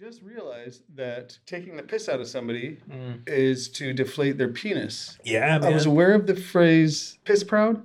just realized that taking the piss out of somebody mm. is to deflate their penis. Yeah, man. I was aware of the phrase piss proud,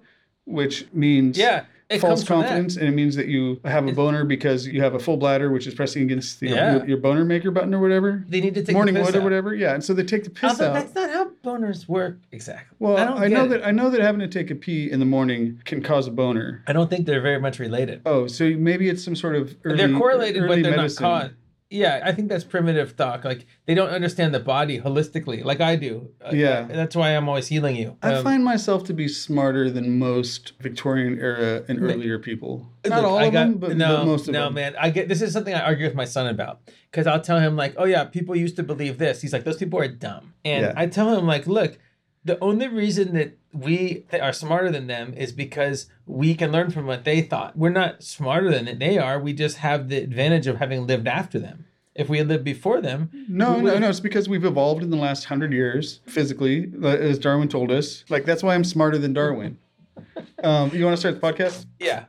which means Yeah, false comes from that. confidence, and it means that you have a boner because you have a full bladder, which is pressing against the, Yeah. your, your boner maker button or whatever. They need to take Morning the piss wood or whatever. Yeah, and so they take the piss Although out. that's not how boners work exactly. Well, I I, know it. that I know that having to take a pee in the morning can cause a boner. I don't think they're very much related. Oh, so maybe it's some sort of early, they're correlated, early but they're medicine. not caused. Yeah, I think that's primitive thought. Like they don't understand the body holistically, like I do. Uh, Yeah. that's why I'm always healing you. I Um, find myself to be smarter than most Victorian era and earlier people. Not Look, all I of got- them, but, no, but most of no, them. man. I get this is something I argue with my son about because I'll tell him like, oh yeah, people used to believe this. He's like, those people are dumb, and Yeah. I tell him like, look, the only reason that we are smarter than them is because we can learn from what they thought. We're not smarter than they are. We just have the advantage of having lived after them. If we had lived before them, No, no, would've- no. It's because we've evolved in the last hundred years physically, as Darwin told us. Like that's why I'm smarter than Darwin. um, you want to start the podcast? yeah.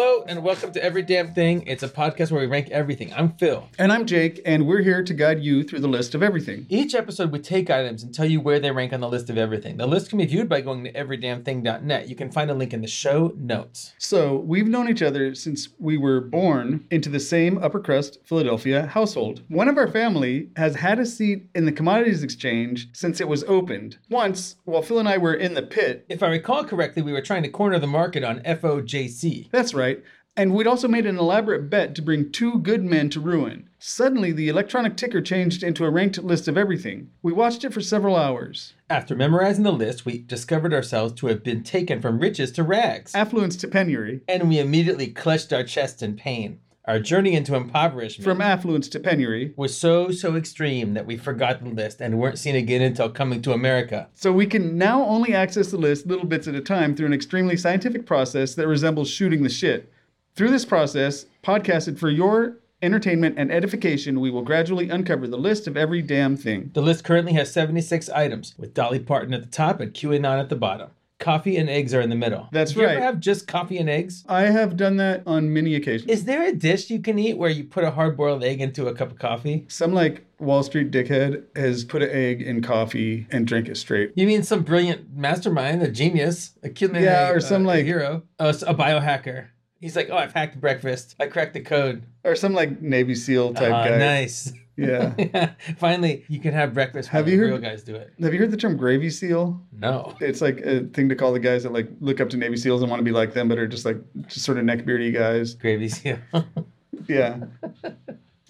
Hello and welcome to Every Damn Thing. It's a podcast where we rank everything. I'm Phil. And I'm Jake, and we're here to guide you through the list of everything. Each episode, we take items and tell you where they rank on the list of everything. The list can be viewed by going to everydamnthing.net. You can find a link in the show notes. So we've known each other since we were born into the same upper crust Philadelphia household. One of our family has had a seat in the commodities exchange since it was opened. Once, while Phil and I were in the pit, If I recall correctly, we were trying to corner the market on FOJC. That's right. And we'd also made an elaborate bet to bring two good men to ruin. Suddenly, the electronic ticker changed into a ranked list of everything. We watched it for several hours. After memorizing the list, we discovered ourselves to have been taken from riches to rags. Affluence to penury. And we immediately clutched our chests in pain. Our journey into impoverishment From affluence to penury. was so, so extreme that we forgot the list and weren't seen again until coming to America. So we can now only access the list little bits at a time through an extremely scientific process that resembles shooting the shit. Through this process, podcasted for your entertainment and edification, we will gradually uncover the list of every damn thing. The list currently has 76 items, with Dolly Parton at the top and QAnon at the bottom. Coffee and eggs are in the middle. That's Do you right. ever have just coffee and eggs? I have done that on many occasions. Is there a dish you can eat where you put a hard boiled egg into a cup of coffee? Some like Wall Street dickhead has put an egg in coffee and drank it straight. You mean some brilliant mastermind, a genius, a kid, Yeah, or some, like- hero, oh, a biohacker. He's like, oh, I've hacked breakfast. I cracked the code. Or some like Navy SEAL type Ah, guy. nice. Yeah. Finally, you can have breakfast. Have you real heard- guys do it? Have you heard the term gravy seal? No. It's like a thing to call the guys that like look up to Navy SEALs and want to be like them, but are just like just sort of neckbeardy guys. Gravy seal. Yeah.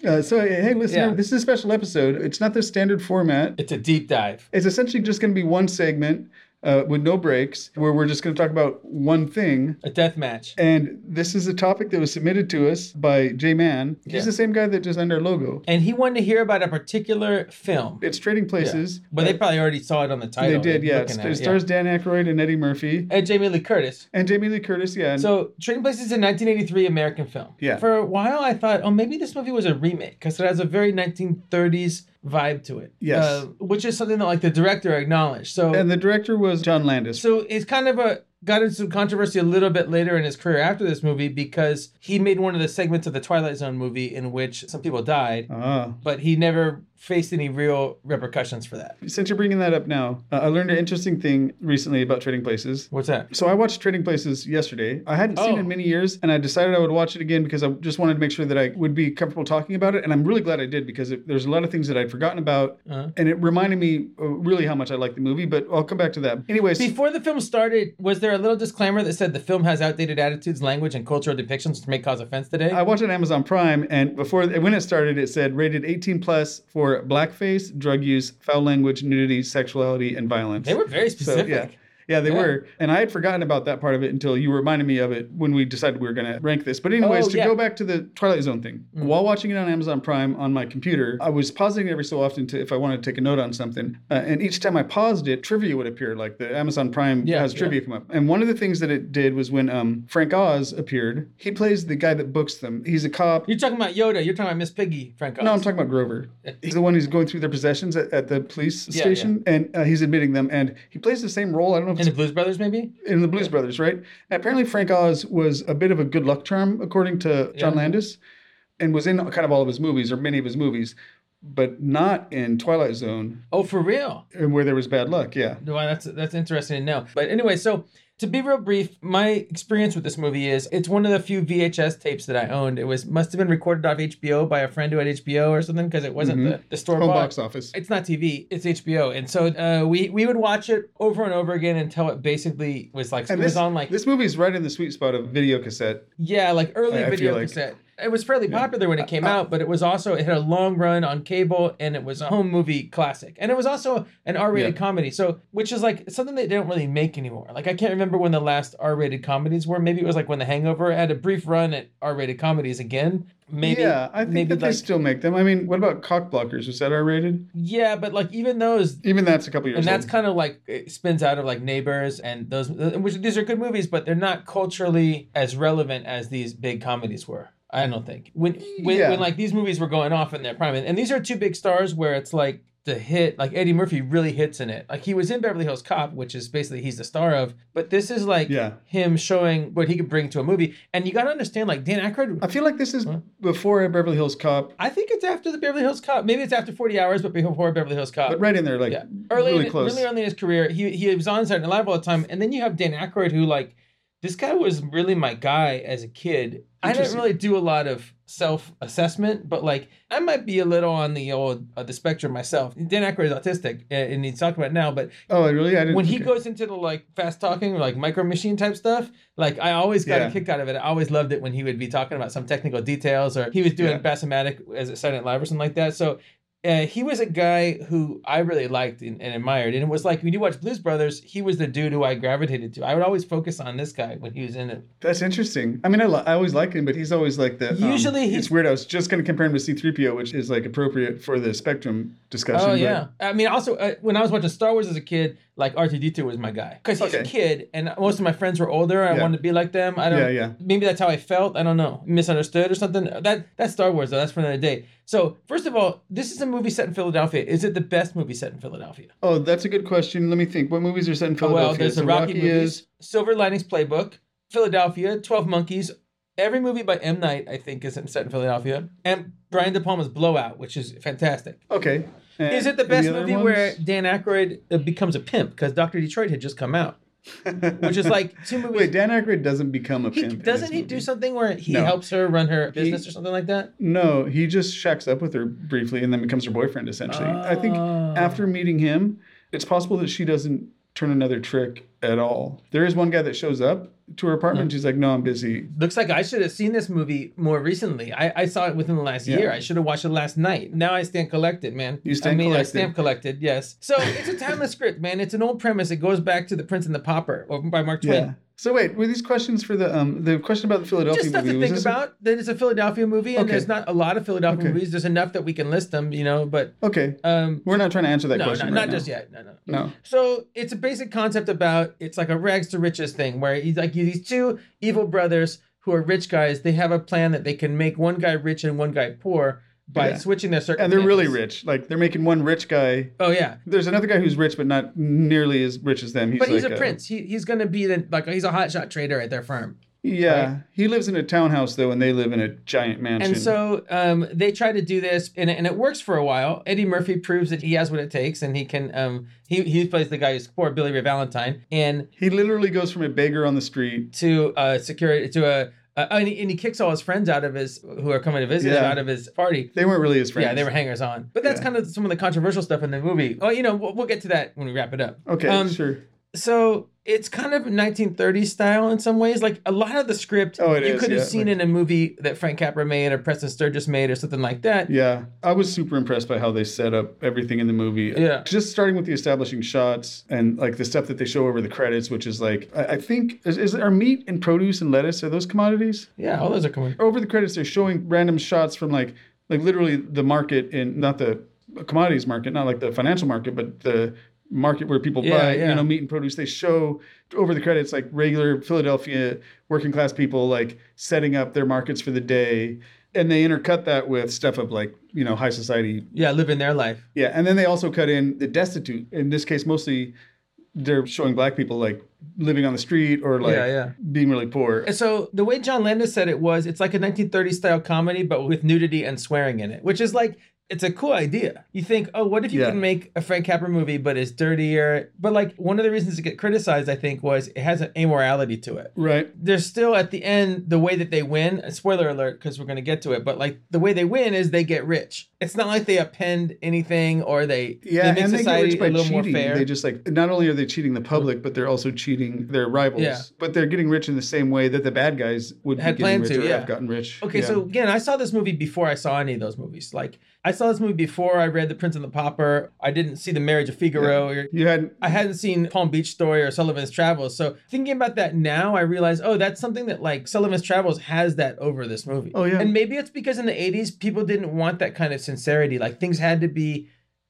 Uh, so hey, listener, Yeah. this is a special episode. It's not the standard format. it's a deep dive. It's essentially just going to be one segment uh, with no breaks, where we're just going to talk about one thing. A death match. And this is a topic that was submitted to us by J Man. He's Yeah. the same guy that designed our logo. And he wanted to hear about a particular film. It's Trading Places. But they probably already saw it on the title. They did, yeah. It at stars Dan Aykroyd and Eddie Murphy And Jamie Lee Curtis. and Jamie Lee Curtis. Yeah, and So, Trading Places is a 1983 American film. Yeah. For a while, I thought, oh, maybe this movie was a remake because it has a very 1930s vibe to it. Yes. Uh, which is something that, like, the director acknowledged. So, and the director was John Landis. so it's kind of a got into some controversy a little bit later in his career after this movie because he made one of the segments of the Twilight Zone movie in which some people died, ah, but he never faced any real repercussions for that. since you're bringing that up now, uh, I learned an interesting thing recently about Trading Places. What's that? So I watched Trading Places yesterday. I hadn't seen Oh. it in many years, and I decided I would watch it again because I just wanted to make sure that I would be comfortable talking about it. And I'm really glad I did because it, there's a lot of things that I'd forgotten about, Uh-huh. and it reminded me uh, really how much I like the movie. But I'll come back to that. Anyways, Before the film started, was there a little disclaimer that said the film has outdated attitudes, language, and cultural depictions which may cause offense today? I watched it on Amazon Prime, and before when it started, it said rated 18 plus for blackface, drug use, foul language, nudity, sexuality, and violence. they were very So specific. yeah, yeah, they Yeah. were, and I had forgotten about that part of it until you reminded me of it when we decided we were going to rank this. But anyways, Oh, to yeah. go back to the Twilight Zone thing, while watching it on Amazon Prime on my computer, I was pausing it every so often to if I wanted to take a note on something, uh, and each time I paused it, trivia would appear. Like the Amazon Prime Yeah, has trivia come up, and one of the things that it did was when um, Frank Oz appeared. He plays the guy that books them. He's a cop. You're talking about Yoda. You're talking about Miss Piggy, Frank. Oz. No, I'm talking about Grover. He's the one who's going through their possessions at, at the police station, and uh, he's admitting them. And he plays the same role. I don't know And the Blues Brothers, maybe? in the Blues Brothers, right? Apparently, Frank Oz was a bit of a good luck charm, according to John Yeah. Landis, and was in kind of all of his movies or many of his movies, but not in Twilight Zone, Oh, for real? and where there was bad luck. Yeah. Well, that's that's interesting to know. But anyway, so to be real brief, my experience with this movie is it's one of the few VHS tapes that I owned. It was must have been recorded off HBO by a friend who had HBO or something because it wasn't the, the store Mm-hmm. Home bought. box office. It's not TV, it's HBO, and so uh, we we would watch it over and over again until it basically was like And it this, was on like this movie's right in the sweet spot of video cassette. yeah, like early I- I video like- cassette. It was fairly popular when it came Uh, out, but it was also it had a long run on cable and it was a home movie classic. And it was also an R-rated Yeah. comedy. So, which is like something they don't really make anymore. Like I can't remember when the last R-rated comedies were. Maybe it was like when The Hangover had a brief run at R-rated comedies again. Maybe yeah, I think maybe that they still make them. I mean, what about Cock Blockers? Was that R rated? yeah, but like even those Even that's a couple years and that's kind of like it spins out of like neighbors and those which these are good movies but they're not culturally as relevant as these big comedies were i don't think when when, Yeah. when like these movies were going off in their prime and, and these are two big stars where it's like the hit like eddie murphy really hits in it like he was in beverly hills cop which is basically he's the star of but this is like Yeah. him showing what he could bring to a movie and you got to understand like dan Aykroyd I feel like this is Huh? before Beverly Hills Cop, I think it's after the Beverly Hills Cop. Maybe it's after 40 hours, but before Beverly Hills Cop. but right in there, like Yeah, early, really in, close. really early in his career, he he was on Saturday Night Live all the time, and then you have Dan Aykroyd, who like this guy was really my guy as a kid. I didn't really do a lot of self assessment, but like I might be a little on the old uh, the spectrum myself. Dan Aykroyd is autistic, and he's talking about it now, but oh, really? I didn't. when he okay. goes into the like fast talking like micro machine type stuff like i always got Yeah. a kick out of it i always loved it when he would be talking about some technical details or he was doing Yeah. bassomatic as a silent live or something like that so uh, he was a guy who I really liked and, and admired, and it was like when you watch Blues Brothers, he was the dude who I gravitated to. I would always focus on this guy when he was in it. That's interesting. I mean, I, li- I always like him, but he's always like the. um, Usually he's- it's weird. I was just going to compare him to C-3PO, which is like appropriate for the Spectrum discussion. Oh but- yeah, I mean, also uh, when I was watching Star Wars as a kid, like R2D2 was my guy because he's a kid, and most of my friends were older. I Yeah. wanted to be like them. I don't. Yeah, yeah. Maybe that's how I felt. I don't know. Misunderstood or something. That that's Star Wars though. That's for another day. So first of all, this is a movie set in Philadelphia. Is it the best movie set in Philadelphia? Oh, that's a good question. Let me think. What movies are set in oh, Philadelphia? Well, there's So the Rocky, Rocky movies, is. Silver Linings Playbook, Philadelphia, Twelve Monkeys. Every movie by M Night, I think, is set in Philadelphia, and Brian De Palma's Blowout, which is fantastic. Okay. And Is it the best movie ones? where Dan Aykroyd uh, becomes a pimp? Because Doctor Detroit had just come out, which is like two movies. Wait, Dan Aykroyd doesn't become a he, pimp. doesn't he movie. do something where he No. helps her run her business or something like that? No, he just shacks up with her briefly and then becomes her boyfriend. Essentially, I think Oh. after meeting him, it's possible that she doesn't turn another trick at all. There is one guy that shows up to her apartment. Hmm. She's like, "No, I'm busy." Looks like I should have seen this movie more recently. I, I saw it within the last Yeah. year. I should have watched it last night. Now I stand collected, man. You stand I mean, I collected. stand collected, yes. So it's a timeless script, man. It's an old premise. It goes back to The Prince and the Pauper or by Mark Twain. Yeah. So wait, were these questions for the um the question about the Philadelphia Just stuff movie? to think this a- about. That it's a Philadelphia movie, and Okay. there's not a lot of Philadelphia Okay. movies. There's enough that we can list them, you know. But okay, um, we're not trying to answer that no, question. no, right not now. just yet. No, no. No. So it's a basic concept about it's like a rags to riches thing where he's like these two evil brothers who are rich guys. They have a plan that they can make one guy rich and one guy poor by Yeah. switching their circumstances. And they're really rich. Like they're making one rich guy. Oh yeah, There's another guy who's rich, but not nearly as rich as them. He's but he's like a prince. He, he's gonna be the like he's a hotshot trader at their firm. Yeah, right? he lives in a townhouse though, and they live in a giant mansion. And so um, they try to do this, and, and it works for a while. Eddie Murphy proves that he has what it takes, and he can. Um, he he plays the guy who's poor Billy Ray Valentine, and he literally goes from a beggar on the street. to uh security to a. Uh, and, he, and he kicks all his friends out of his who are coming to visit him out of his party. They weren't really his friends. Yeah, they were hangers on. But that's Yeah. kind of some of the controversial stuff in the movie. Oh, you know, we'll, we'll get to that when we wrap it up. Okay, Um, sure. So it's kind of 1930s style in some ways. Like a lot of the script Oh, you could have yeah, seen like- in a movie that Frank Capra made or Preston Sturges made or something like that. Yeah, I was super impressed by how they set up everything in the movie. Yeah. just starting with the establishing shots and like the stuff that they show over the credits, which is like I, I think is, is are meat and produce and lettuce are those commodities? Yeah, all those are coming. Over the credits, they're showing random shots from like like literally the market in not the commodities market, not like the financial market, but the market where people Yeah, buy yeah. you know meat and produce. They show over the credits like regular Philadelphia working class people like setting up their markets for the day. And they intercut that with stuff of like, you know, high society Yeah, living their life. yeah, and then they also cut in the destitute. In this case, mostly they're showing black people like living on the street or like Yeah, yeah. being really poor. And so the way John Landis said it was, it's like a 1930s style comedy, but with nudity and swearing in it, which is like it's a cool idea. You think, oh, what if you Yeah. can make a Frank Capra movie, but it's dirtier? But like one of the reasons it get criticized, I think, was it has an amorality to it. Right. There's still at the end the way that they win. a Spoiler alert, because we're gonna get to it. But like the way they win is they get rich. It's not like they append anything or they Yeah, they make and they get rich by a little cheating. more fair. They just like not only are they cheating the public, but they're also cheating their rivals. Yeah. But they're getting rich in the same way that the bad guys would Had be getting planned rich to, or yeah. have gotten rich. Okay, Yeah. so again, I saw this movie before I saw any of those movies. Like I saw this movie before I read The Prince and the Pauper. I didn't see The Marriage of Figaro. Or, you hadn't. I hadn't seen Palm Beach Story or Sullivan's Travels. So thinking about that now, I realize, oh, that's something that like Sullivan's Travels has that over this movie. Oh, yeah. And maybe it's because in the 80s, people didn't want that kind of sincerity. Like things had to be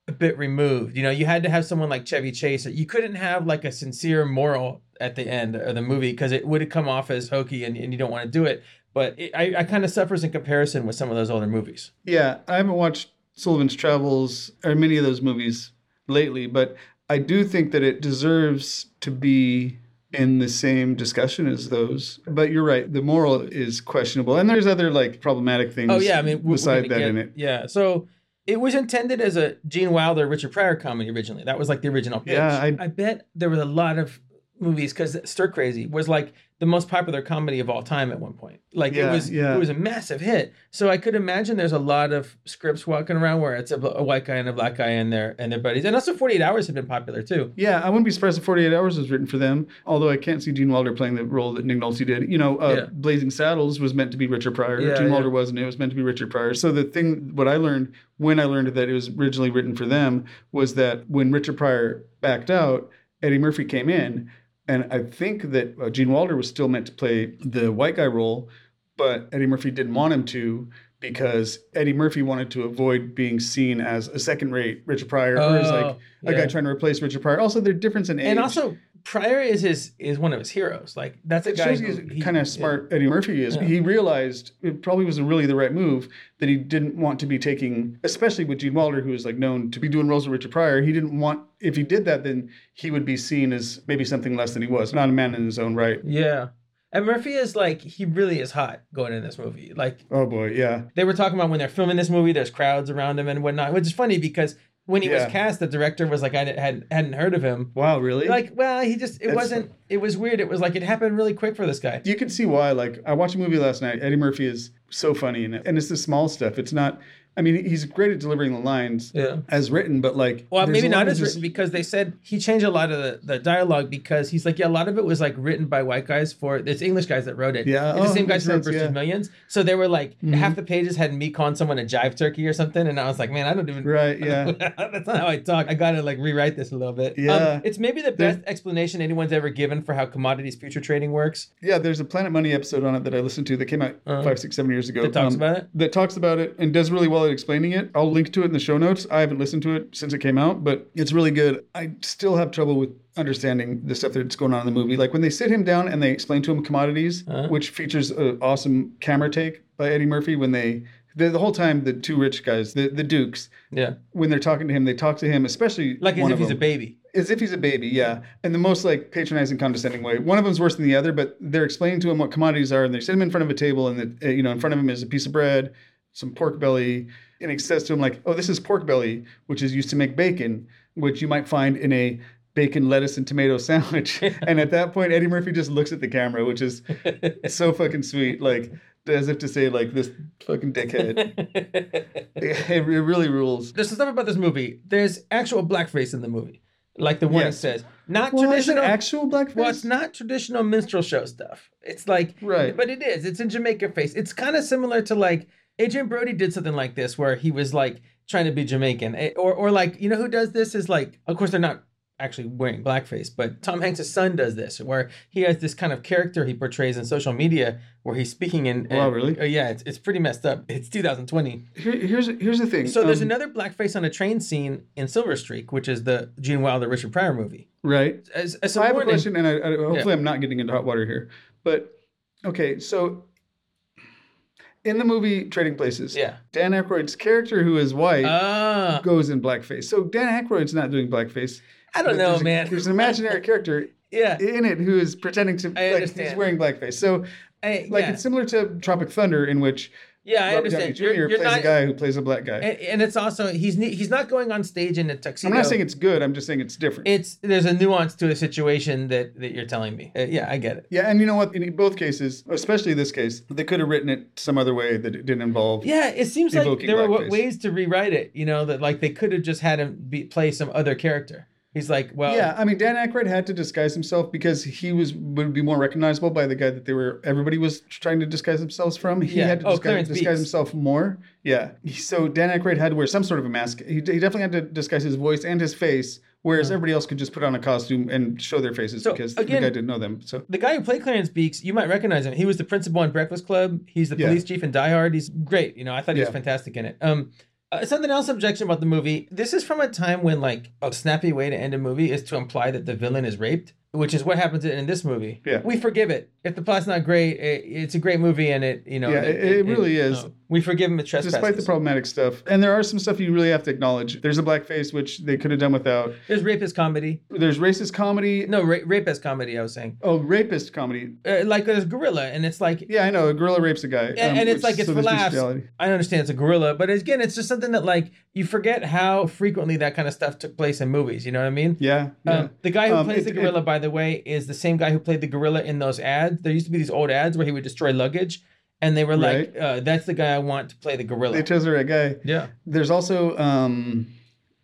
a bit removed. You know, you had to have someone like Chevy Chase. You couldn't have like a sincere moral at the end of the movie because it would have come off as hokey and, and you don't want to do it. But it, I, I kind of suffers in comparison with some of those older movies. Yeah, I haven't watched Sullivan's Travels or many of those movies lately, but I do think that it deserves to be in the same discussion as those. But you're right, the moral is questionable, and there's other like problematic things. Oh yeah, I mean, beside that get- in it. Yeah, so it was intended as a Gene Wilder, Richard Pryor comedy originally. That was like the original pitch. Yeah, I- I bet there was a lot of movies because Stir Crazy was like the most popular comedy of all time at one point. Like Yeah, it was, yeah. it was a massive hit. So I could imagine there's a lot of scripts walking around where it's a, a white guy and a black guy and their and their buddies. And also 48 Hours had been popular too. Yeah, I wouldn't be surprised if 48 Hours was written for them. Although I can't see Gene Wilder playing the role that Nick Nolte did. You know, uh, Yeah. Blazing Saddles was meant to be Richard Pryor. Yeah, Gene. Wilder wasn't. It was meant to be Richard Pryor. So the thing, what I learned when I learned that it was originally written for them was that when Richard Pryor backed out, Eddie Murphy came in, and I think that uh, Gene Wilder was still meant to play the white guy role, but Eddie Murphy didn't want him to. Because Eddie Murphy wanted to avoid being seen as a second-rate Richard Pryor, or as like Oh, a guy trying to replace Richard Pryor. Also, their difference in age. And also Pryor is his is one of his heroes. Like that's a it guy who he- kind of smart Eddie Murphy is. Yeah. He realized it probably wasn't really the right move that he didn't want to be taking, especially with Gene Wilder, who is like known to be doing roles with Richard Pryor. He didn't want if he did that, then he would be seen as maybe something less than he was, not a man in his own right. Yeah. And Murphy is like he really is hot going in this movie. Like Oh boy, yeah, they were talking about when they're filming this movie, there's crowds around him and whatnot, which is funny because when he Yeah. was cast, the director was like, I hadn't hadn't heard of him. wow, really? Like, well, he just it That's- wasn't. It was weird. It was like it happened really quick for this guy. you can see why. Like I watched a movie last night. Eddie Murphy is so funny it, and it's the small stuff. It's not. I mean, he's great at delivering the lines Yeah. as written, but like, Well, maybe not as just- written because they said he changed a lot of the, the dialogue because he's like, yeah, a lot of it was like written by white guys for it's English guys that wrote it. Yeah. It's the Oh, same guys who wrote sense, versus yeah. millions. So they were like Mhm. half the pages had me calling someone a jive turkey or something, and I was like, man, I don't even. Right? Yeah. That's not how I talk. I gotta like rewrite this a little bit. Um, Yeah. it's maybe the There's- best explanation anyone's ever given for how commodities future trading works. Yeah, there's a Planet Money episode on it that I listened to that came out Uh-huh. five, six, seven years ago. That talks um, about it. That talks about it and does really well explaining it. I'll link to it in the show notes. I haven't listened to it since it came out, but it's really good. I still have trouble with understanding the stuff that's going on in the movie. Like when they sit him down and they explain to him commodities, Uh-huh. which features an awesome camera take by Eddie Murphy when they. The, the whole time, the two rich guys, the, the Dukes, Yeah, when they're talking to him, they talk to him, especially like as if he's a baby. as if he's a baby, yeah, in the most like patronizing, condescending way. One of them's worse than the other, but they're explaining to him what commodities are, and they sit him in front of a table, and the, uh, you know, in front of him is a piece of bread, some pork belly, and he says to him like, "Oh, this is pork belly, which is used to make bacon, which you might find in a." Bacon, lettuce, and tomato sandwich. and at that point, Eddie Murphy just looks at the camera, which is so fucking sweet. Like, as if to say, like, this fucking dickhead. it, it really rules. There's some stuff about this movie. There's actual blackface in the movie, like the one Yes. it says. Not Well, traditional. actual blackface? well, it's not traditional minstrel show stuff. It's like, Right. but it is. It's in Jamaica face. It's kind of similar to like Adrien Brody did something like this where he was like trying to be Jamaican, Eh, or or like you know who does this is like, of course they're not actually wearing blackface, but Tom Hanks' son does this, where he has this kind of character he portrays in social media where he's speaking in. Wow, really? uh, yeah, it's, it's pretty messed up. It's 2020. Here, here's here's the thing. So there's Um, another blackface on a train scene in Silver Streak, which is the Gene Wilder Richard Pryor movie. right. As, as So a I have a warning- question, and I, I, hopefully I'm not getting into hot water here. But okay, so in the movie Trading Places, Yeah. Dan Aykroyd's character, who is white, Ah. goes in blackface. So Dan Aykroyd's not doing blackface. I don't know, there's a- man. there's an imaginary character yeah. in it who is pretending to I like he's wearing blackface. So I- like yeah. it's similar to Tropic Thunder, in which yeah, I Robert Downey understand. Jr. You're, you're plays not, a guy who plays a black guy. and, and it's also he's he's not going on stage in a tuxedo. I'm not saying it's good. I'm just saying it's different. it's there's a nuance to a situation that that you're telling me. Uh, yeah, I get it. yeah, and you know what? In both cases, especially this case, they could have written it some other way that it didn't involve. Yeah, it seems like there were ways to rewrite it. You know that like they could have just had him be, play some other character. He's like, well, Yeah, I mean Dan Aykroyd had to disguise himself because he was would be more recognizable by the guy that they were everybody was trying to disguise themselves from. He Yeah. had to Oh, disguise, disguise himself more. Yeah, so Dan Aykroyd had to wear some sort of a mask. He, he definitely had to disguise his voice and his face, whereas everybody else could just put on a costume and show their faces So, because again- the guy didn't know them. So The guy who played Clarence Beeks, you might recognize him. He was the principal in Breakfast Club. He's the Yeah. police chief in Die Hard. He's great. You know, I thought he was fantastic in it. Um, uh, something else objection about the movie. This is from a time when like a snappy way to end a movie is to imply that the villain is raped, which is what happens in this movie. Yeah. we forgive it if the plot's not great. It, it's a great movie, and it you know Yeah, it- it really is. uh, we forgive him the trespasses. despite the problematic stuff, and there are some stuff you really have to acknowledge. There's a blackface which they could have done without. There's rapist comedy. There's racist comedy. No, ra- rapist comedy. I was saying, Oh, rapist comedy. uh, like there's gorilla, and it's like Yeah, I know. A gorilla rapes a guy. um, and, and it's which- like it's so for laughs. I understand it's a gorilla, but again, it's just something that like you forget how frequently that kind of stuff took place in movies. You know what I mean? Yeah. yeah. Um, the guy who Um, plays it- the gorilla, by the way, is the same guy who played the gorilla in those ads. There used to be these old ads where he would destroy luggage, and they were like, uh, "That's the guy I want to play the gorilla." they chose the right guy. yeah, There's also um,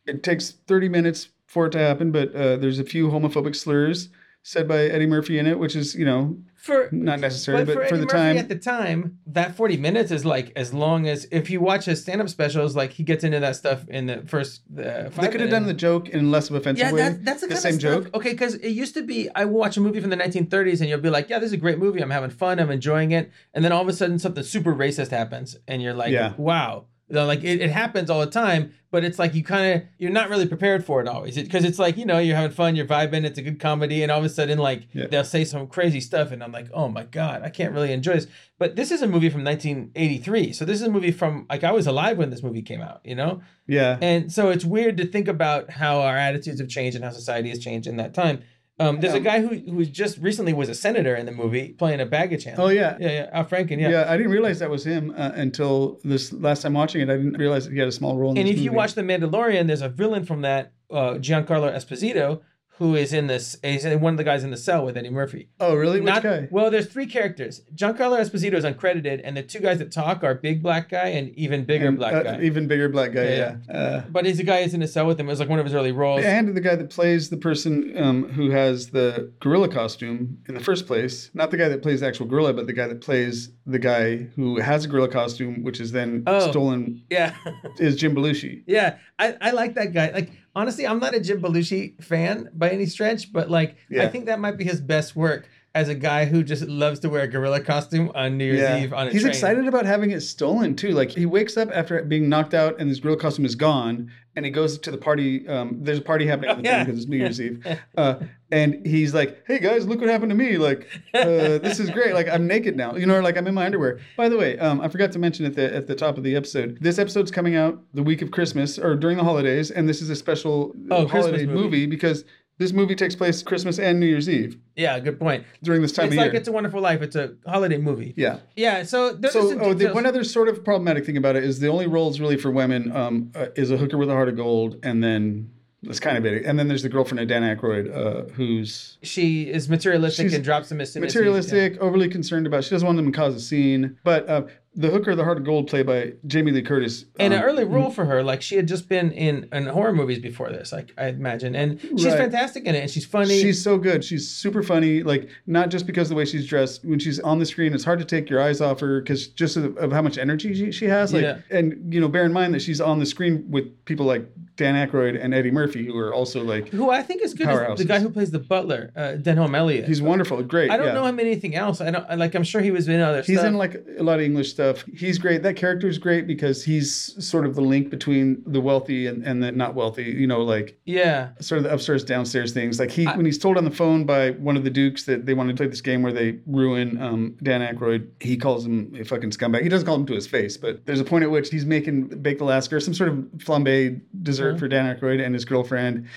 it takes 30 minutes for it to happen, but uh, there's a few homophobic slurs said by Eddie Murphy in it, which is you know for not necessarily, but but, for, for, the Murphy time. at the time, that forty minutes is like as long as if you watch his stand-up specials, like he gets into that stuff in the first. Uh, they could have done the joke in less of offensive Yeah, way. that, that's the, kind same joke. Okay, because it used to be I will watch a movie from the 1930s and you'll be like, yeah, this is a great movie. I'm having fun. I'm enjoying it. And then all of a sudden something super racist happens and you're like, Yeah. wow. You know, like it, it happens all the time, but it's like you kind of you're not really prepared for it always because it's like you know you're having fun, you're vibing, it's a good comedy, and all of a sudden like Yeah. they'll say some crazy stuff, and I'm like, oh my god, I can't really enjoy this. But this is a movie from 1983, so this is a movie from like I was alive when this movie came out, you know. Yeah. And so it's weird to think about how our attitudes have changed and how society has changed in that time. Um, there's a Um, guy who who just recently was a senator in the movie playing a baggage handler. Oh yeah. yeah, yeah, Al Franken, Yeah. yeah. I didn't realize that was him uh, until this last time watching it. I didn't realize that he had a small role in And if you watch The Mandalorian, there's a villain from that, uh, Giancarlo Esposito, who is in this. He's one of the guys in the cell with Eddie Murphy. Oh really? Which Not- guy? Well, there's three characters. Giancarlo Esposito is uncredited, and the two guys that talk are big black guy and even bigger And, black uh, guy. Even bigger black guy. Yeah, Yeah. Uh, but he's the guy who's in the cell with him. It was like one of his early roles. and the guy that plays the person um, who has the gorilla costume in the first place, not the guy that plays the actual gorilla, but the guy that plays the guy who has a gorilla costume, which is then Oh. stolen, Yeah. is Jim Belushi. Yeah, I, I like that guy. Like honestly, I'm not a Jim Belushi fan by any stretch, but like I think that might be his best work as a guy who just loves to wear a gorilla costume on New Year's Eve on a He's train. excited about having it stolen too. Like he wakes up after being knocked out and his gorilla costume is gone, and he goes to the party. Um, there's a party happening at the Yeah. time because it's New Year's Eve, uh, and he's like, "Hey guys, look what happened to me! Like, uh, this is great! Like, I'm naked now. You know, or like I'm in my underwear." By the way, um, I forgot to mention at the at the top of the episode, this episode's coming out the week of Christmas or during the holidays, and this is a special Oh, holiday movie. movie because this movie takes place Christmas and New Year's Eve Yeah, good point. during this time it's of like year. It's like It's a Wonderful Life. It's a holiday movie. yeah. Yeah. So there's So, oh, the, one other sort of problematic thing about it is the only roles really for women um, uh, is a hooker with a heart of gold, and then that's kind of it. And then there's the girlfriend of Dan Aykroyd, uh, who's she is materialistic and drops some intimacy. materialistic, overly concerned about. She doesn't want them to cause a scene. But uh, the hooker of the heart of gold, played by Jamie Lee Curtis, And um, an early role for her, like she had just been in, in horror movies before this, like I imagine, and she's Right. fantastic in it, and she's funny. She's so good. She's super funny. Like not just because of the way she's dressed. When she's on the screen, it's hard to take your eyes off her because just of, of how much energy she, she has. Like, Yeah. and you know, bear in mind that she's on the screen with people like Dan Aykroyd and Eddie Murphy, who are also like who I think is good is the guy who plays the butler, uh, Denholm Elliott. he's wonderful, great. I don't yeah. know him in anything else. I don't like. I'm sure he was in other He's stuff. in like a lot of English stuff. He's great. That character is great because he's sort of the link between the wealthy and, and the not wealthy. You know, like yeah, sort of the upstairs downstairs things. Like he, when he's told on the phone by one of the dukes that they want to play this game where they ruin um, Dan Aykroyd, he calls him a fucking scumbag. He doesn't call him to his face, but there's a point at which he's making baked Alaska or some sort of flambe dessert Uh-huh. for Dan Aykroyd and his girlfriend.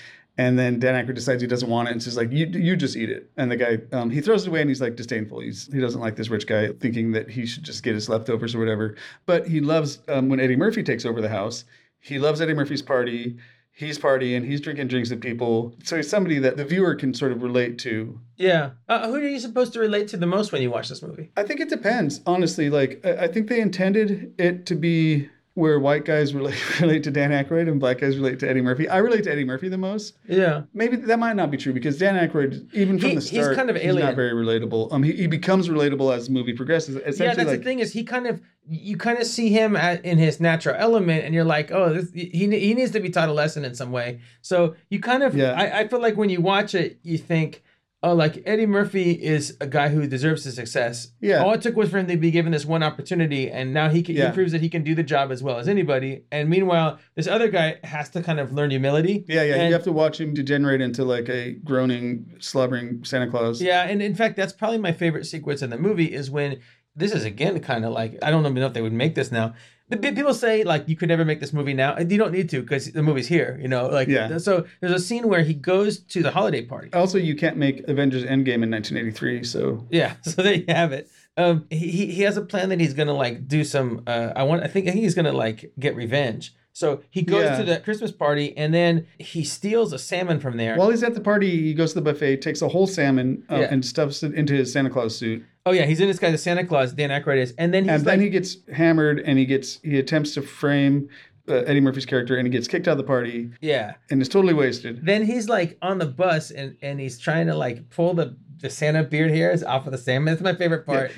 And then Dan Aykroyd decides he doesn't want it and says like, "You you just eat it." And the guy um, he throws it away and he's like disdainful. He's he doesn't like this rich guy, thinking that he should just get his leftovers or whatever. But he loves um, when Eddie Murphy takes over the house. He loves Eddie Murphy's party. He's partying. He's drinking drinks with people. So he's somebody that the viewer can sort of relate to. Yeah. Uh, who are you supposed to relate to the most when you watch this movie? I think it depends, honestly. Like I I think they intended it to be where white guys relate relate to Dan Aykroyd and black guys relate to Eddie Murphy. I relate to Eddie Murphy the most. Yeah. Maybe that might not be true because Dan Aykroyd, even from He- the he's start, kind of alien. he's not very relatable. Um, he, he becomes relatable as the movie progresses. yeah, that's like the thing is he kind of you kind of see him at, in his natural element, and you're like, oh, this, he he needs to be taught a lesson in some way. So you kind of, Yeah. I, I feel like when you watch it, you think, oh, like Eddie Murphy is a guy who deserves the success. Yeah. All it took was for him to be given this one opportunity, and now he can, Yeah. he proves that he can do the job as well as anybody. And meanwhile, this other guy has to kind of learn humility. yeah, yeah. And- you have to watch him degenerate into like a groaning, slobbering Santa Claus. Yeah, and in fact, that's probably my favorite sequence in the movie is when this is again kind of like I don't even know if they would make this now. People say like you could never make this movie now, you don't need to because the movie's here. You know, like Yeah. So there's a scene where he goes to the holiday party. Also, you can't make Avengers Endgame in 1983, so Yeah, so there you have it. Um, he he he has a plan that he's gonna like do some. Uh, I want. I think I think he's gonna like get revenge. So he goes Yeah. to the Christmas party and then he steals a salmon from there. while he's at the party, he goes to the buffet, takes a whole salmon, uh, Yeah. and stuffs it into his Santa Claus suit. Oh yeah, he's in this guy, the Santa Claus, Dan Aykroyd is, and then he's and like, then he gets hammered and he gets he attempts to frame uh, Eddie Murphy's character and he gets kicked out of the party yeah. and is totally wasted. Then he's like on the bus and and he's trying to like pull the the Santa beard hairs off of the salmon. That's my favorite part.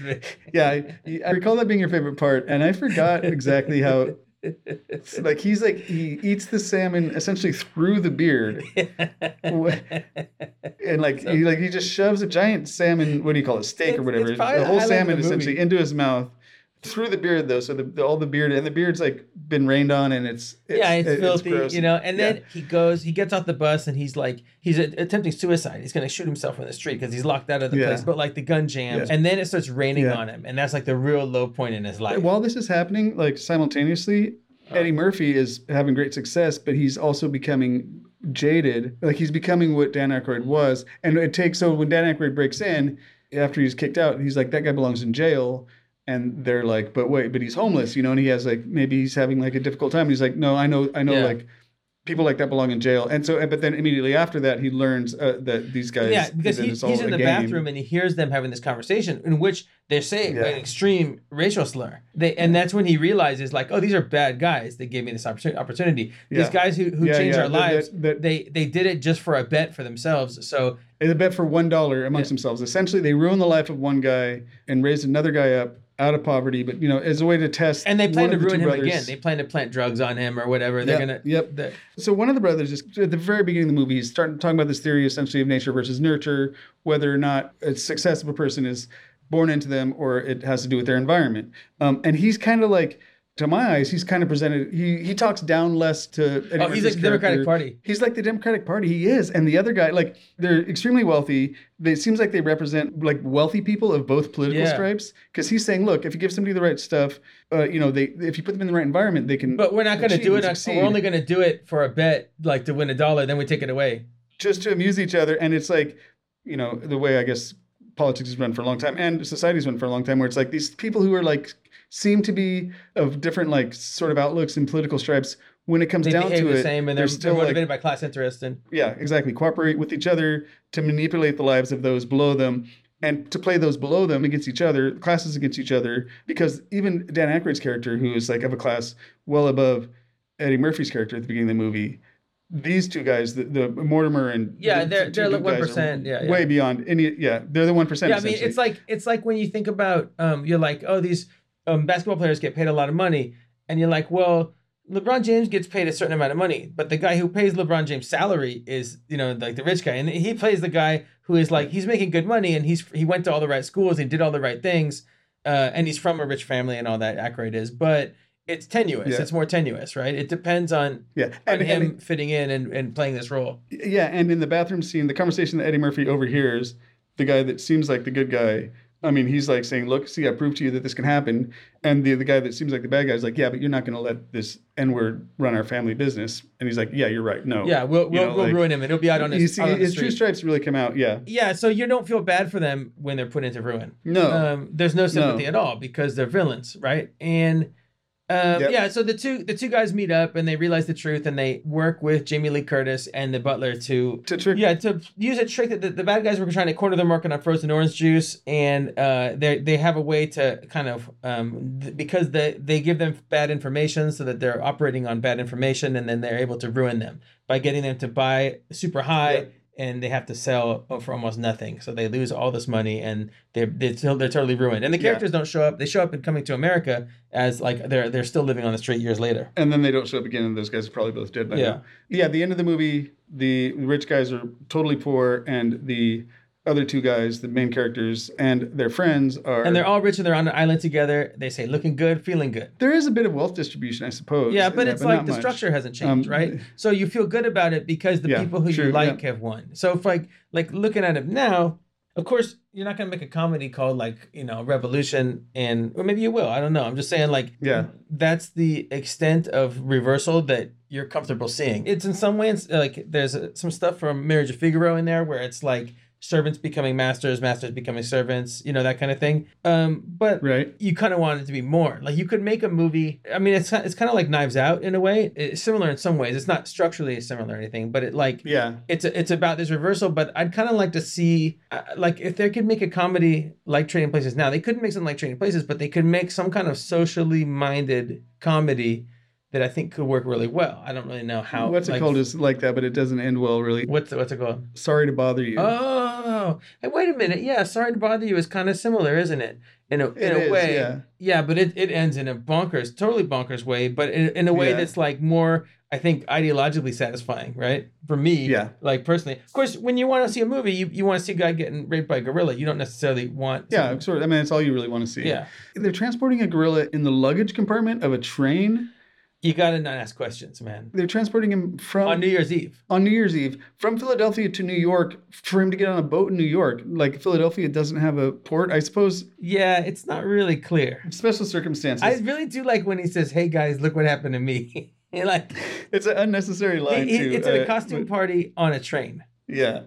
Yeah, I, I recall that being your favorite part, and I forgot exactly how. like he's like he eats the salmon essentially through the beard, and like he like he just shoves a giant salmon. What do you call it? Steak or whatever. the the whole salmon the essentially into his mouth through the beard though. So the, the all the beard and the beard's like been rained on and it's, it's yeah, it's it- filthy, you know. And then Yeah. he goes, he gets off the bus, and he's like, he's a- attempting suicide. He's gonna shoot himself in the street because he's locked out of the Yeah. place. But like the gun jams, Yeah. and then it starts raining on him, and that's like the real low point in his life. While this is happening, like simultaneously, Eddie Murphy is having great success, but he's also becoming jaded. Like he's becoming what Dan Aykroyd was. And it takes so when Dan Aykroyd breaks in, after he's kicked out, he's like, that guy belongs in jail. And they're like, but wait, but he's homeless, you know, and he has like maybe he's having like a difficult time. And he's like, no, I know, I know, Yeah. like people like that belong in jail. And so, but then immediately after that, he learns uh, that these guys, yeah, because he, he's in the game. bathroom and he hears them having this conversation in which they're saying Yeah. an extreme racial slur. They and that's when he realizes like, oh, these are bad guys. They gave me this opportunity. These Yeah. guys who, who Yeah, changed our lives, that- that- they they did it just for a bet for themselves. So They bet for one dollar amongst themselves. Essentially, they ruined the life of one guy and raised another guy up out of poverty. But you know, as a way to test, and they plan to the ruin him brothers. again. They plan to plant drugs on him or whatever. They're Yep, gonna yep. the- So one of the brothers is at the very beginning of the movie. He's starting talking about this theory essentially of nature versus nurture, whether or not a success of a person is born into them or it has to do with their environment. Um, and he's kind of like. To my eyes, he's kind of presented. He he talks down less to. Oh, he's like the Democratic. Party. He's like the Democratic Party. He is, and the other guy, like they're extremely wealthy. They, it seems like they represent like wealthy people of both political Yeah. stripes. Because he's saying, look, if you give somebody the right stuff, uh, you know, they if you put them in the right environment, they can. But we're not going to do it. Succeed. we're only going to do it for a bet, like to win a dollar. Then we take it away. just to amuse each other. And it's like, you know, the way I guess politics has run for a long time and society's run for a long time, where it's like these people who are like seem to be of different like sort of outlooks and political stripes. When it comes They down to the it, same, and they're they're, still like motivated by class interest. And yeah, exactly. Cooperate with each other to manipulate the lives of those below them and to play those below them against each other, classes against each other. Because even Dan Aykroyd's character, who is like of a class well above Eddie Murphy's character at the beginning of the movie, these two guys, the, the Mortimer and Yeah, the, they're- they're like 1%, yeah, yeah. way beyond any. Yeah, they're the one percent. yeah, I mean, it's like it's like when you think about, um, you're like, oh, these um, basketball players get paid a lot of money, and you're like, well, LeBron James gets paid a certain amount of money, but the guy who pays LeBron James' salary is, you know, like the rich guy, and he plays the guy who is like he's making good money, and he's he went to all the right schools, he did all the right things, uh, and he's from a rich family and all that. Aykroyd is, but it's tenuous. Yeah. It's more tenuous, right? It depends on yeah, on and, him and fitting in and, and playing this role. yeah, and in the bathroom scene, the conversation that Eddie Murphy overhears, the guy that seems like the good guy I mean, he's like saying, "Look, see, I proved to you that this can happen." And the the guy that seems like the bad guy is like, "Yeah, but you're not going to let this N word run our family business." And he's like, "Yeah, you're right. No." Yeah, we'll we'll, know, we'll like, ruin him. It'll be out on You his, see, out on his true stripes really come out. Yeah. Yeah, so you don't feel bad for them when they're put into ruin. No. Um, there's no sympathy No. at all because they're villains, right? And um, Yep. yeah, so the two the two guys meet up and they realize the truth and they work with Jamie Lee Curtis and the butler to to trick. yeah to use a trick that the, the bad guys were trying to corner the market on frozen orange juice and uh, they they have a way to kind of um, th- because they they give them bad information so that they're operating on bad information and then they're able to ruin them by getting them to buy super high Yeah. And they have to sell for almost nothing so they lose all this money and they're they're, still, they're totally ruined and the Yeah. characters don't show up they show up in coming to america as like they're they're still living on the street years later And then they don't show up again, and those guys are probably both dead by Yeah. now. Yeah. At the end of the movie, the rich guys are totally poor, and the other two guys, the main characters, and their friends are. and they're all rich and they're on an island together they say looking good feeling good There is a bit of wealth distribution, I suppose. Yeah, but that, it's like the much. structure hasn't changed, Um, right? So you feel good about it because the Yeah, people who true, you like yeah. have won. So if like like looking at it now, of course you're not gonna make a comedy called like you know Revolution and or maybe you will. I don't know. I'm just saying like Yeah. that's the extent of reversal that you're comfortable seeing. It's in some ways like there's uh, some stuff from Marriage of Figaro in there where it's like servants becoming masters, masters becoming servants, you know that kind of thing. Um, but Right. you kind of want it to be more. Like you could make a movie. I mean, it's it's kind of like Knives Out in a way. It's similar in some ways. It's not structurally similar or anything, but it like Yeah. it's a, it's about this reversal. But I'd kind of like to see uh, like if they could make a comedy like Trading Places now. They couldn't make something like Trading Places, but they could make some kind of socially minded comedy that I think could work really well. I don't really know how. What's it like, called is like that, but it doesn't end well, really. What's what's it called? Sorry to bother you. Oh, hey, wait a minute. Yeah, sorry to bother you is kind of similar, isn't it? In a in a is, way, yeah. yeah, but it, it ends in a bonkers, totally bonkers way, but in, in a way Yeah. that's like more, I think, ideologically satisfying, right? For me, Yeah. like personally. Of course, when you want to see a movie, you, you want to see a guy getting raped by a gorilla. You don't necessarily want. Yeah, sort of. I mean, that's all you really want to see. Yeah. They're transporting a gorilla in the luggage compartment of a train. You got to not ask questions, man. They're transporting him from On New Year's Eve. on New Year's Eve from Philadelphia to New York for him to get on a boat in New York. Like Philadelphia doesn't have a port, I suppose. Yeah, it's not really clear. Special circumstances. I really do like when he says, "Hey guys, look what happened to me." Like, it's an unnecessary line he- he- too. it's at a uh, costume but- party on a train. Yeah,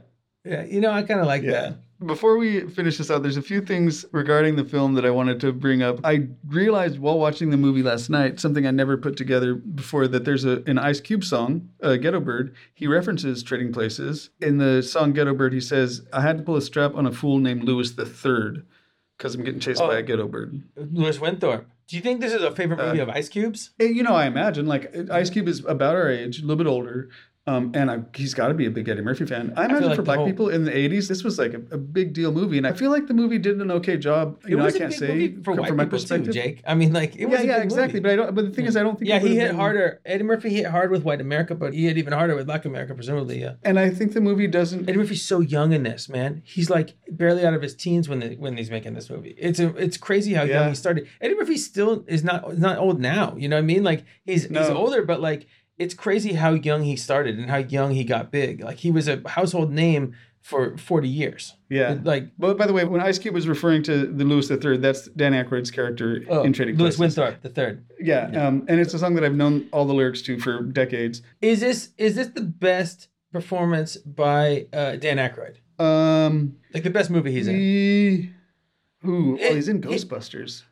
Yeah, you know, I kind of like yeah. that. Before we finish this out, there's a few things regarding the film that I wanted to bring up. I realized while watching the movie last night something I never put together before that there's a an Ice Cube song, uh, Ghetto Bird. He references Trading Places. In the song Ghetto Bird, he says, "I had to pull a strap on a fool named Louis the Third because I'm getting chased Oh. by a ghetto bird." Louis Winthorpe. Do you think this is a favorite movie Uh, of Ice Cube's? Eh, You know, I imagine like Ice Cube is about our age, a little bit older, um, and I, he's got to be a big Eddie Murphy fan. I imagine like for black whole- people in the '80s, this was like a, a big deal movie, and I feel like the movie did an okay job. You it know, was I a can't big say movie for from my people perspective. too, Jake. I mean, like it yeah, was a yeah, big exactly. movie. But I don't. But the thing is, I don't think. yeah, he hit been- harder. Eddie Murphy hit hard with white America, but he hit even harder with black America, presumably. Yeah. And I think the movie doesn't. Eddie Murphy's so young in this, man. He's like barely out of his teens when the, when he's making this movie. It's a, it's crazy how Yeah. young he started. Eddie Murphy still is not not old now. You know what I mean? Like he's he's older, but like it's crazy how young he started and how young he got big. Like he was a household name for forty years. Yeah. Like But by the way, when Ice Cube was referring to the Louis the Third, that's Dan Aykroyd's character oh, in Trading Louis Places. Winthorpe the third. Yeah, Um, and it's a song that I've known all the lyrics to for decades. Is this is this the best performance by uh, Dan Aykroyd? Um, Like the best movie he's in? he, who? It- oh, he's in it- Ghostbusters.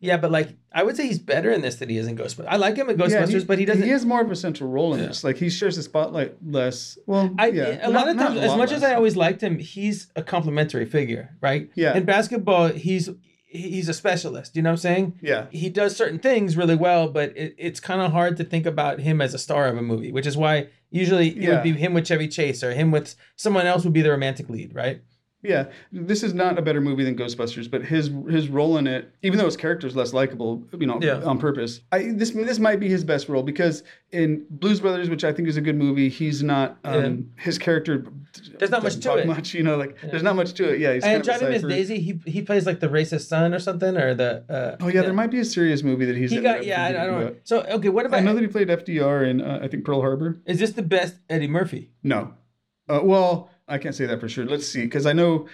Yeah, but like I would say he's better in this than he is in Ghostbusters. I like him in Yeah, Ghostbusters, but he doesn't. He has more of a central role in Yeah. this. Like he shares the spotlight less. Well, I yeah, a Not- lot of times, as much as. I always liked him, he's a complimentary figure, right? Yeah. In basketball, he's he's a specialist. You know what I'm saying? yeah, He does certain things really well, but it, it's kind of hard to think about him as a star of a movie, which is why usually it Yeah. would be him with Chevy Chase or him with someone else would be the romantic lead, right? Yeah. This is not a better movie than Ghostbusters, but his his role in it, even though his character is less likable, you know, Yeah. on purpose. I this this might be his best role because in Blues Brothers, which I think is a good movie, he's not um, his character. There's not much to talk it. Much, you know, like there's not much to it. Yeah, he's And kind of a Johnny Miss. Daisy, he he plays like the racist son or something, or the. Uh, Oh yeah, there might be a serious movie that he's He in got yeah, I, I don't know. So okay, what about? I know that he played FDR in uh, I think Pearl Harbor. Is this the best Eddie Murphy? No. Uh, well, I can't say that for sure. Let's see, because I know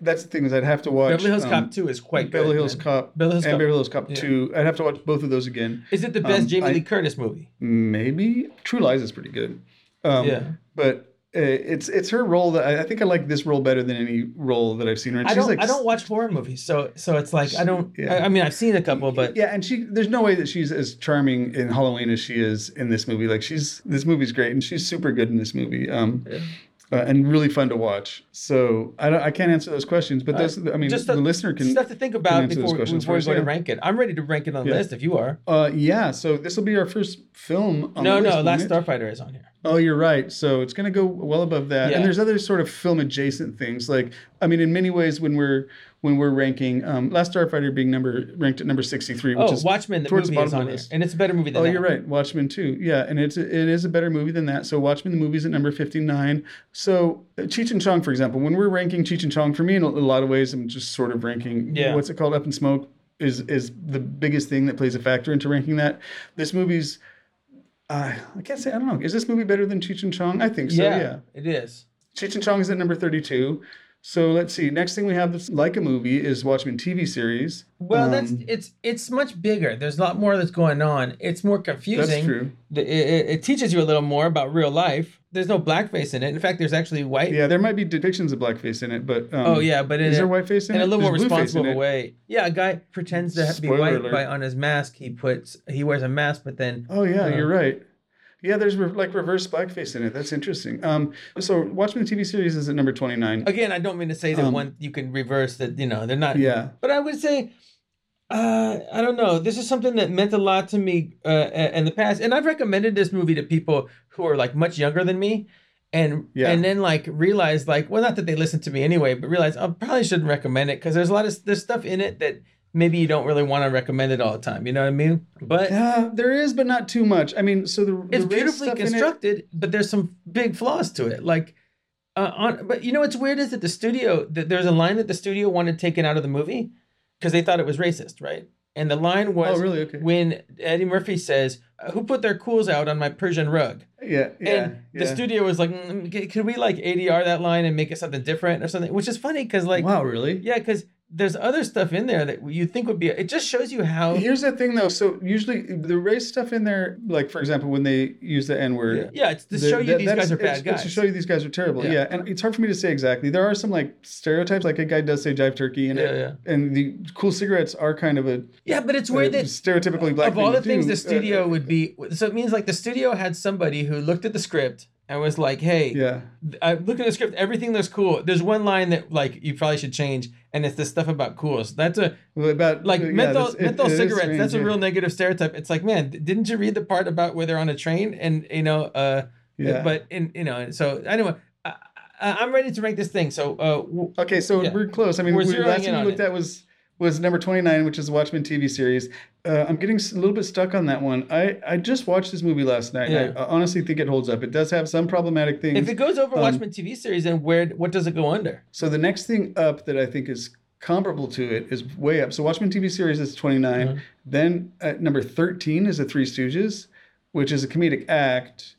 that's the thing is I'd have to watch Beverly Hills um, Cop 2 is quite Beverly good. Hills man. Cop Beverly Hills and Cop- Beverly Hills Cop yeah. 2. I'd have to watch both of those again. Is it the best Um, Jamie I- Lee Curtis movie? Maybe True Lies is pretty good. Um, Yeah. but uh, it's it's her role that I, I think I like this role better than any role that I've seen her. in. I don't. like I don't watch horror movies, so so it's like I don't. Yeah. I, I mean, I've seen a couple, but yeah, and she there's no way that she's as charming in Halloween as she is in this movie. Like she's this movie's great, and she's super good in this movie. Um, Yeah. Uh, and really fun to watch. So I don't, I can't answer those questions, but those I mean just the a- lister can. stuff to think about before, before we go to rank it. I'm ready to rank it on the Yeah. list if you are. Uh, yeah, so this will be our first film. On no, the list, no, Last? Starfighter is on here. Oh, you're right. So it's going to go well above that. Yeah. And there's other sort of film adjacent things. Like, I mean, in many ways, when we're when we're ranking, um, Last Starfighter being number ranked at number 63, which Oh, is Watchmen, the towards the movie is bottom of on the and it's a better movie than that. Oh, that you're right. Watchmen too. Yeah, and it's it is a better movie than that. So Watchmen the movie's at number 59. So uh, Cheech and Chong, for example, when we're ranking Cheech and Chong, for me in a, a lot of ways, I'm just sort of ranking Yeah. what's it called, Up in Smoke is is the biggest thing that plays a factor into ranking that. This movie's uh, I can't say I don't know. Is this movie better than Cheech and Chong? I think so. yeah, yeah. it is. Cheech and Chong is at number 32. So let's see. Next thing we have that's like a movie is Watchmen TV series. Well, that's Um, it's it's much bigger. There's a lot more that's going on. It's more confusing. that's true. It, it, it teaches you a little more about real life. There's no blackface in it. In fact, there's actually white. Yeah, there might be depictions of blackface in it, but um, Oh yeah, but in is a, there whiteface in, in it? In a little more responsible way. Yeah, a guy pretends to be Spoiler white, alert. but on his mask he puts he wears a mask, but then Oh yeah, Uh, you're right. Yeah, there's re- like reverse blackface in it. That's interesting. Um, so Watchmen the TV series is at number 29. again, I don't mean to say that Um, one you can reverse that. You know, they're not. Yeah. But I would say, uh, I don't know. This is something that meant a lot to me uh, in the past, and I've recommended this movie to people who are like much younger than me, and Yeah. and then like realize like, well, not that they listen to me anyway, but realize I probably shouldn't recommend it because there's a lot of there's stuff in it that maybe you don't really want to recommend it all the time. You know what I mean? But Yeah, there is, but not too much. I mean, so the the it's race beautifully in it- constructed, but there's some big flaws to it. Like, uh, on but you know what's weird is that the studio that there's a line that the studio wanted taken out of the movie because they thought it was racist, right? And the line was Oh, really? Okay. when Eddie Murphy says, uh, "Who put their Kools out on my Persian rug?" Yeah, yeah. and the studio was like, mm, "Could we like ADR that line and make it something different or something?" Which is funny because like, wow, really? yeah, because there's other stuff in there that you think would be. It just shows you how. Here's the thing, though. So usually the race stuff in there, like for example, when they use the N word, yeah, it's to show you that- these guys are bad guys. It's to show you these guys are terrible. Yeah. Yeah. and it's hard for me to say exactly. There are some like stereotypes, like a guy does say jive turkey, and Yeah, it, yeah. and the Kool cigarettes are kind of a, yeah, but it's weird that stereotypically black. of all the things do. the studio Uh, would be so it means like the studio had somebody who looked at the script and was like hey yeah, i look at the script everything looks cool. There's one line that like you probably should change and it's the stuff about Kools. That's a Well, about like yeah, menthol it- menthol it cigarettes strange, that's a real negative stereotype. It's like man didn't you read the part about where they're on a train and you know uh Yeah. but in you know so anyway I, I, i'm ready to rank this thing. So uh w- Okay, so Yeah. we're close. I mean, We're we, last thing we looked at was was number twenty nine, which is the Watchmen TV series. Uh, I'm getting a little bit stuck on that one. I I just watched this movie last night. Yeah. I, I honestly think it holds up. It does have some problematic things. if it goes over Um, watchmen tv series then where what does it go under So the next thing up that I think is comparable to it is way up. So Watchmen TV series is 29. Mm-hmm. Then at number 13 is The Three Stooges, which is a comedic act.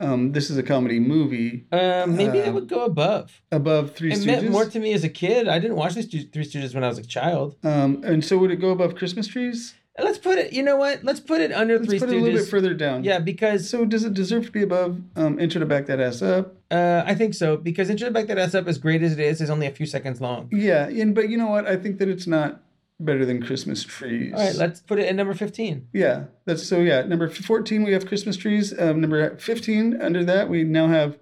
Um, this is a comedy movie. um maybe it Um, would go above Above Three it Stooges. meant more to me as a kid. I didn't watch Stu- Three Stooges when I was a child. um, and so would it go above Christmas trees? Let's put it. You know what? Let's put it under Let's Three put it a little bit further down. Yeah, because So does it deserve to be above um, Intro to Back That Ass Up? uh, I think so. Because Intro to Back That Ass Up, as great as it is, is only a few seconds long. Yeah, and but you know what? I think that it's not better than Christmas trees. All right, let's put it at number fifteen. Yeah, that's so. Yeah, number fourteen we have Christmas trees. Um, number fifteen under that we now have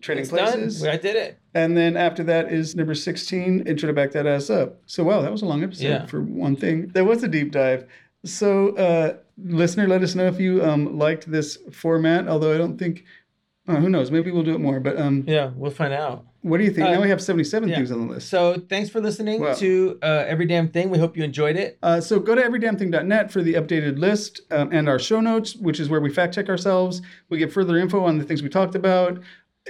Trading It's Places, done. I did it. and then after that is number sixteen. Intro to back that ass up. So wow, that was a long episode Yeah. for one thing. That was a deep dive. So uh, listener, let us know if you um, liked this format. Although I don't think. Uh, who knows? Maybe we'll do it more. But um, Yeah, we'll find out. what do you think? Uh, now we have seventy-seven yeah. things on the list. So thanks for listening Wow. to uh, Every Damn Thing. We hope you enjoyed it. Uh, so go to everydamnthing.net for the updated list um, and our show notes, which is where we fact check ourselves. We get further info on the things we talked about.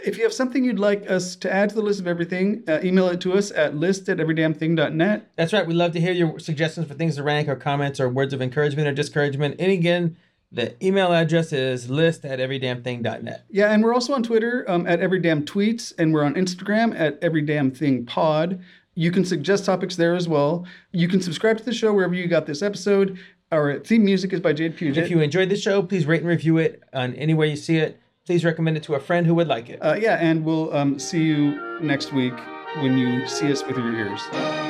If you have something you'd like us to add to the list of everything, uh, email it to us at list at everydamnthing.net. That's right. We'd love to hear your suggestions for things to rank, or comments, or words of encouragement or discouragement. And again, the email address is list at everydamnthing.net. Yeah, and we're also on Twitter um, at everydamntweets, and we're on Instagram at everydamnthingpod. You can suggest topics there as well. You can subscribe to the show wherever you got this episode. Our theme music is by Jade Puget. If you enjoyed the show, please rate and review it on any way you see it. Please recommend it to a friend who would like it. uh, yeah, and we'll um, see you next week when you see us with your ears.